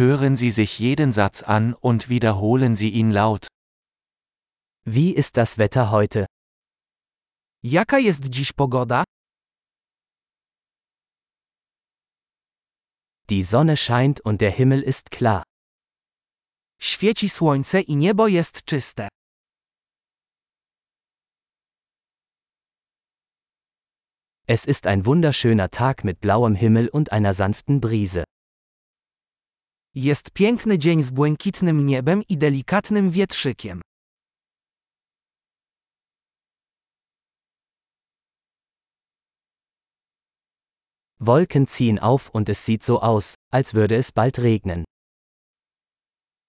Hören Sie sich jeden Satz an und wiederholen Sie ihn laut. Wie ist das Wetter heute? Jaka jest dziś pogoda? Die Sonne scheint und der Himmel ist klar. Świeci słońce i niebo jest czyste. Es ist ein wunderschöner Tag mit blauem Himmel und einer sanften Brise. Jest piękny dzień z błękitnym niebem i delikatnym wietrzykiem. Wolken ziehen auf und es sieht so aus, als würde es bald regnen.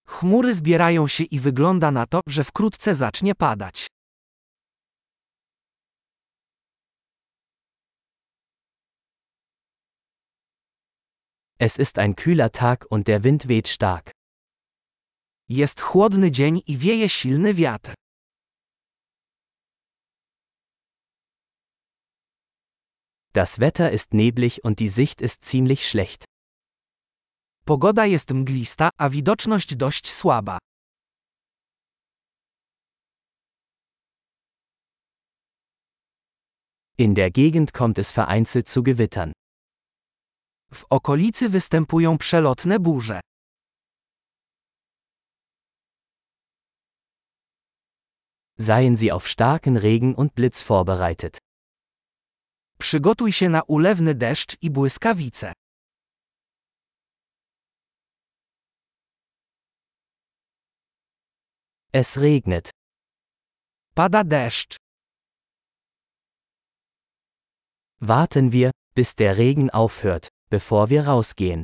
Chmury zbierają się i wygląda na to, że wkrótce zacznie padać. Es ist ein kühler Tag und der Wind weht stark. Jest chłodny dzień i wieje silny wiatr. Das Wetter ist neblig und die Sicht ist ziemlich schlecht. Pogoda jest mglista, a widoczność dość słaba. In der Gegend kommt es vereinzelt zu Gewittern. W okolicy występują przelotne burze. Seien Sie auf starken Regen und Blitz vorbereitet. Przygotuj się na ulewny deszcz i błyskawice. Es regnet. Pada deszcz. Warten wir, bis der Regen aufhört, bevor wir rausgehen.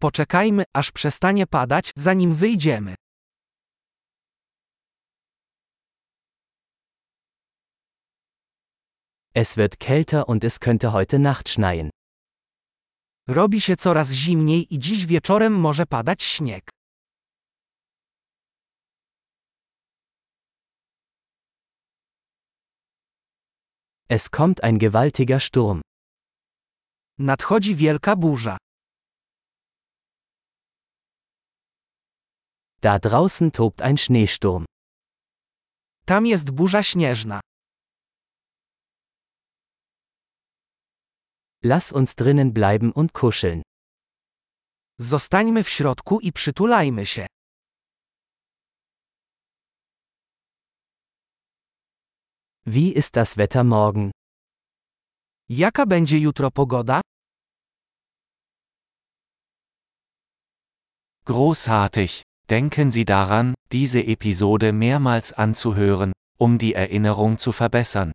Poczekajmy, aż przestanie padać, zanim wyjdziemy. Es wird kälter und es könnte heute Nacht schneien. Robi się coraz zimniej i dziś wieczorem może padać śnieg. Es kommt ein gewaltiger Sturm. Nadchodzi wielka burza. Da draußen tobt ein Schneesturm. Tam jest burza śnieżna. Lass uns drinnen bleiben und kuscheln. Zostańmy w środku i przytulajmy się. Wie ist das Wetter morgen? Jaka będzie jutro pogoda? Großartig! Denken Sie daran, diese Episode mehrmals anzuhören, um die Erinnerung zu verbessern.